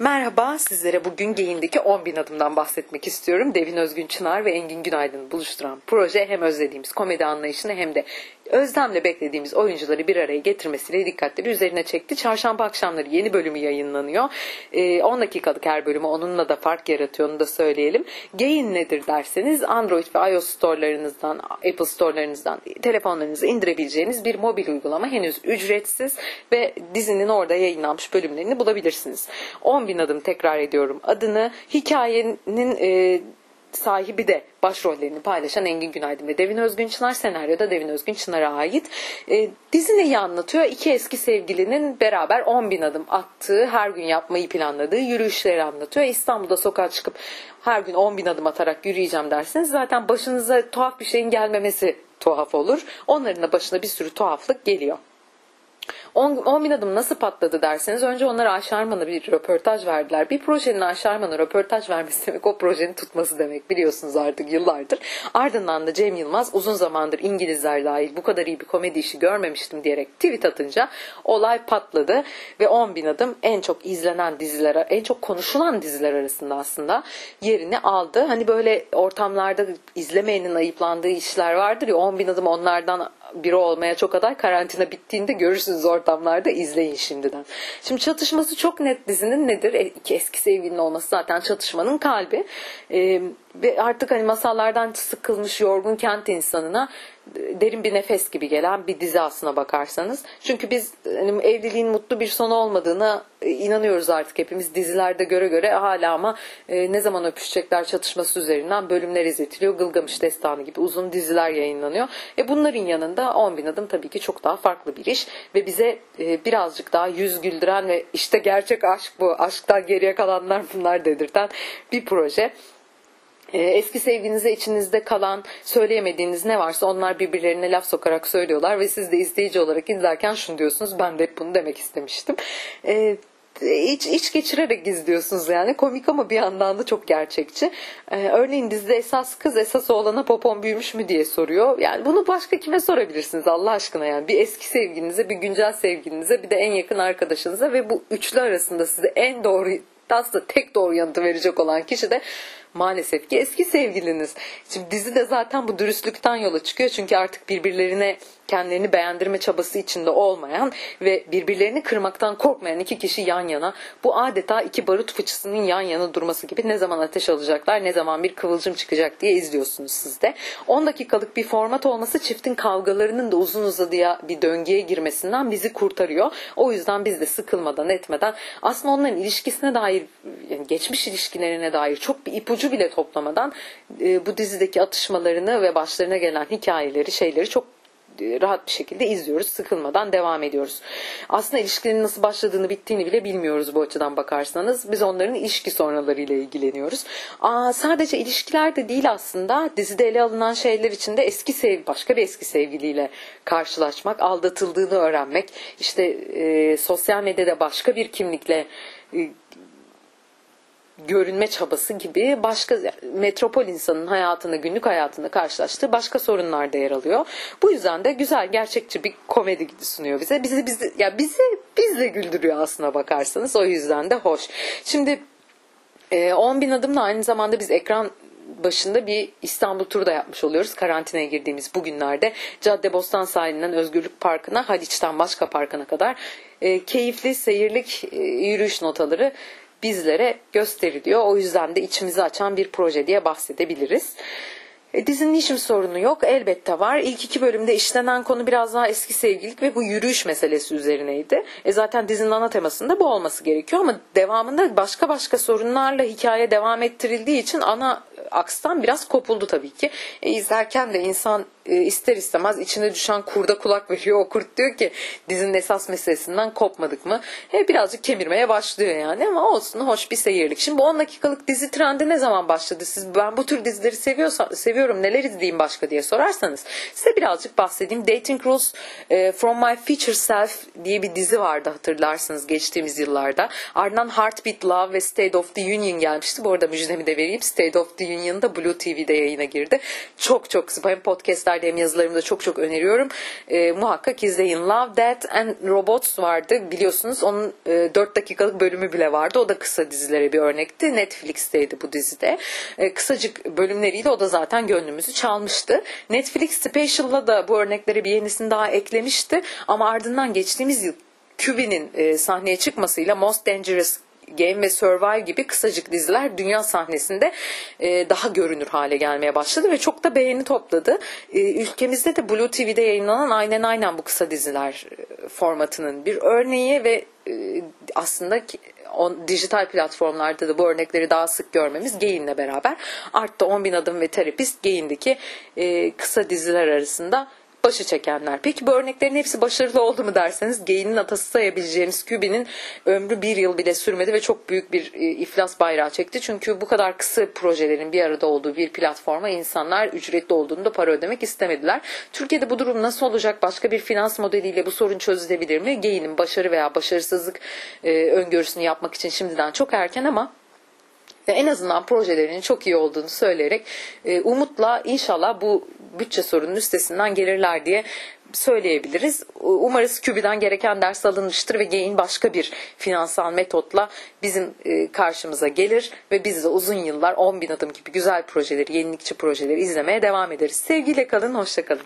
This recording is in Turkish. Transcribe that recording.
Merhaba, sizlere bugün Geyin'deki 10 bin adımdan bahsetmek istiyorum. Devin Özgün Çınar ve Engin Günaydın'ı buluşturan proje hem özlediğimiz komedi anlayışını hem de özlemle beklediğimiz oyuncuları bir araya getirmesiyle dikkatleri üzerine çekti. Çarşamba akşamları yeni bölümü yayınlanıyor. 10 ee, dakikalık her bölümü onunla da fark yaratıyor onu da söyleyelim. Gain nedir derseniz Android ve iOS storelarınızdan, Apple storelarınızdan telefonlarınızı indirebileceğiniz bir mobil uygulama. Henüz ücretsiz ve dizinin orada yayınlanmış bölümlerini bulabilirsiniz. 10 bin adım tekrar ediyorum adını. Hikayenin e, sahibi de başrollerini paylaşan Engin Günaydın ve Devin Özgün Çınar senaryoda Devin Özgün Çınar'a ait. E, dizi neyi anlatıyor? İki eski sevgilinin beraber 10 bin adım attığı, her gün yapmayı planladığı yürüyüşleri anlatıyor. İstanbul'da sokağa çıkıp her gün 10 bin adım atarak yürüyeceğim derseniz zaten başınıza tuhaf bir şeyin gelmemesi tuhaf olur. Onların da başına bir sürü tuhaflık geliyor. 10, bin adım nasıl patladı derseniz önce onlara Aşarman'a bir röportaj verdiler. Bir projenin Aşarman'a röportaj vermesi demek o projenin tutması demek biliyorsunuz artık yıllardır. Ardından da Cem Yılmaz uzun zamandır İngilizler dahil bu kadar iyi bir komedi işi görmemiştim diyerek tweet atınca olay patladı ve 10 bin adım en çok izlenen dizilere, en çok konuşulan diziler arasında aslında yerini aldı. Hani böyle ortamlarda izlemeyenin ayıplandığı işler vardır ya 10 bin adım onlardan biri olmaya çok aday. Karantina bittiğinde görürsünüz ortamlarda izleyin şimdiden. Şimdi çatışması çok net dizinin nedir? E, iki eski sevgilinin olması zaten çatışmanın kalbi. E, ve artık hani masallardan sıkılmış yorgun kent insanına derin bir nefes gibi gelen bir dizi aslına bakarsanız. Çünkü biz hani, evliliğin mutlu bir sonu olmadığına e, inanıyoruz artık hepimiz dizilerde göre göre hala ama e, ne zaman öpüşecekler çatışması üzerinden bölümler izletiliyor. Gılgamış Destanı gibi uzun diziler yayınlanıyor. E bunların yanında 10 bin adım tabii ki çok daha farklı bir iş ve bize e, birazcık daha yüz güldüren ve işte gerçek aşk bu aşktan geriye kalanlar bunlar dedirten bir proje. Ee, eski sevginize içinizde kalan söyleyemediğiniz ne varsa onlar birbirlerine laf sokarak söylüyorlar ve siz de izleyici olarak izlerken şunu diyorsunuz ben de hep bunu demek istemiştim. Ee, iç, iç geçirerek izliyorsunuz yani. Komik ama bir yandan da çok gerçekçi. Ee, örneğin dizide esas kız esas oğlana popon büyümüş mü diye soruyor. Yani bunu başka kime sorabilirsiniz Allah aşkına yani. Bir eski sevgilinize, bir güncel sevgilinize, bir de en yakın arkadaşınıza ve bu üçlü arasında size en doğru aslında tek doğru yanıtı verecek olan kişi de maalesef ki eski sevgiliniz. Şimdi dizi de zaten bu dürüstlükten yola çıkıyor. Çünkü artık birbirlerine kendilerini beğendirme çabası içinde olmayan ve birbirlerini kırmaktan korkmayan iki kişi yan yana. Bu adeta iki barut fıçısının yan yana durması gibi ne zaman ateş alacaklar ne zaman bir kıvılcım çıkacak diye izliyorsunuz siz de. 10 dakikalık bir format olması çiftin kavgalarının da uzun uzadıya bir döngüye girmesinden bizi kurtarıyor. O yüzden biz de sıkılmadan etmeden aslında onların ilişkisine dair yani geçmiş ilişkilerine dair çok bir ipucu bile toplamadan e, bu dizideki atışmalarını ve başlarına gelen hikayeleri şeyleri çok rahat bir şekilde izliyoruz. Sıkılmadan devam ediyoruz. Aslında ilişkilerin nasıl başladığını bittiğini bile bilmiyoruz bu açıdan bakarsanız. Biz onların ilişki sonralarıyla ilgileniyoruz. Aa, sadece ilişkiler de değil aslında. Dizide ele alınan şeyler içinde eski sev başka bir eski sevgiliyle karşılaşmak, aldatıldığını öğrenmek, işte e, sosyal medyada başka bir kimlikle e, görünme çabası gibi başka metropol insanın hayatında günlük hayatında karşılaştığı başka sorunlar da yer alıyor. Bu yüzden de güzel gerçekçi bir komedi sunuyor bize. Bizi bizi ya bizi bizle güldürüyor aslına bakarsanız. O yüzden de hoş. Şimdi 10 bin adımla aynı zamanda biz ekran başında bir İstanbul turu da yapmış oluyoruz. Karantinaya girdiğimiz bu günlerde Cadde Bostan sahilinden Özgürlük Parkı'na, Haliç'ten Başka Parkı'na kadar e, keyifli seyirlik e, yürüyüş notaları bizlere gösteriliyor. O yüzden de içimizi açan bir proje diye bahsedebiliriz. E, dizinin hiçbir sorunu yok. Elbette var. İlk iki bölümde işlenen konu biraz daha eski sevgililik ve bu yürüyüş meselesi üzerineydi. E zaten dizinin ana temasında bu olması gerekiyor ama devamında başka başka sorunlarla hikaye devam ettirildiği için ana akstan biraz kopuldu tabii ki. E, izlerken de insan e, ister istemez içine düşen kurda kulak veriyor. O kurt diyor ki dizinin esas meselesinden kopmadık mı? E, birazcık kemirmeye başlıyor yani ama olsun hoş bir seyirlik. Şimdi bu 10 dakikalık dizi trendi ne zaman başladı? Siz ben bu tür dizileri seviyorsam, seviyorum neler izleyeyim başka diye sorarsanız size birazcık bahsedeyim. Dating Rules e, From My Future Self diye bir dizi vardı hatırlarsınız geçtiğimiz yıllarda. Ardından Heartbeat Love ve State of the Union gelmişti. Bu arada müjdemi de vereyim. State of the Union'da Blue TV'de yayına girdi. Çok çok hem podcastler verdiğim yazılarımda çok çok öneriyorum. E, muhakkak izleyin. Love, Death and Robots vardı biliyorsunuz. Onun e, 4 dakikalık bölümü bile vardı. O da kısa dizilere bir örnekti. Netflix'teydi bu dizide. E, kısacık bölümleriyle o da zaten gönlümüzü çalmıştı. Netflix Special'la da bu örnekleri bir yenisini daha eklemişti. Ama ardından geçtiğimiz yıl Kubi'nin e, sahneye çıkmasıyla Most Dangerous Game ve Survive gibi kısacık diziler dünya sahnesinde e, daha görünür hale gelmeye başladı ve çok da beğeni topladı. E, ülkemizde de Blue TV'de yayınlanan aynen aynen bu kısa diziler e, formatının bir örneği ve e, aslında on, dijital platformlarda da bu örnekleri daha sık görmemiz Gayin'le beraber. Arttı. 10 bin adım ve terapist Gayin'deki e, kısa diziler arasında başı çekenler. Peki bu örneklerin hepsi başarılı oldu mu derseniz Gayin'in atası sayabileceğimiz Kubi'nin ömrü bir yıl bile sürmedi ve çok büyük bir e, iflas bayrağı çekti. Çünkü bu kadar kısa projelerin bir arada olduğu bir platforma insanlar ücretli olduğunda para ödemek istemediler. Türkiye'de bu durum nasıl olacak? Başka bir finans modeliyle bu sorun çözülebilir mi? Gayin'in başarı veya başarısızlık e, öngörüsünü yapmak için şimdiden çok erken ama en azından projelerinin çok iyi olduğunu söyleyerek e, umutla inşallah bu bütçe sorunun üstesinden gelirler diye söyleyebiliriz. Umarız Kübi'den gereken ders alınmıştır ve Gain başka bir finansal metotla bizim e, karşımıza gelir ve biz de uzun yıllar 10 bin adım gibi güzel projeleri, yenilikçi projeleri izlemeye devam ederiz. Sevgiyle kalın, hoşça kalın.